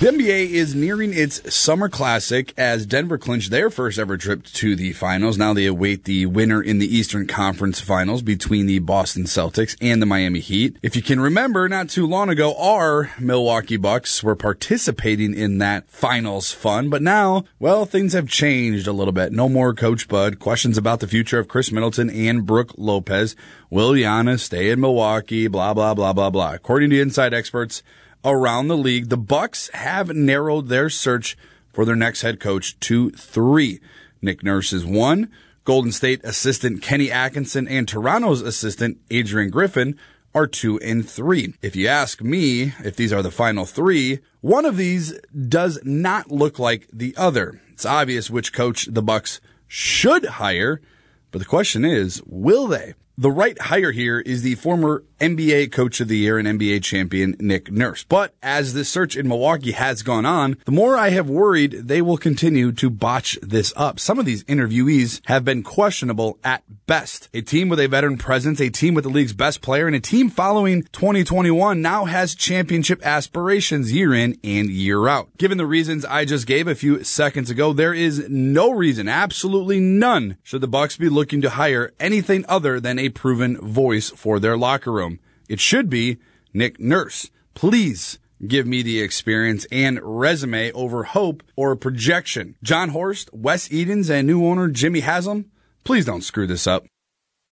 The NBA is nearing its summer classic as Denver clinched their first ever trip to the finals. Now they await the winner in the Eastern Conference finals between the Boston Celtics and the Miami Heat. If you can remember, not too long ago, our Milwaukee Bucks were participating in that finals fun, but now, well, things have changed a little bit. No more Coach Bud, questions about the future of Khris Middleton and Brook Lopez. Will Giannis stay in Milwaukee? Blah, blah, blah, blah, blah. According to inside experts, around the league. The Bucks have narrowed their search for their next head coach to three. Nick Nurse is one. Golden State assistant Kenny Atkinson and Toronto's assistant Adrian Griffin are two and three. If you ask me if these are the final three, one of these does not look like the other. It's obvious which coach the Bucks should hire, but the question is, will they? The right hire here is the former NBA Coach of the Year and NBA champion Nick Nurse. But as this search in Milwaukee has gone on, the more I have worried they will continue to botch this up. Some of these interviewees have been questionable at best. A team with a veteran presence, a team with the league's best player, and a team following 2021 now has championship aspirations year in and year out. Given the reasons I just gave a few seconds ago, there is no reason, absolutely none, should the Bucks be looking to hire anything other than a proven voice for their locker room. It should be Nick Nurse. Please give me the experience and resume over hope or projection. Jon Horst, Wes Edens, and new owner Jimmy Haslam, please don't screw this up.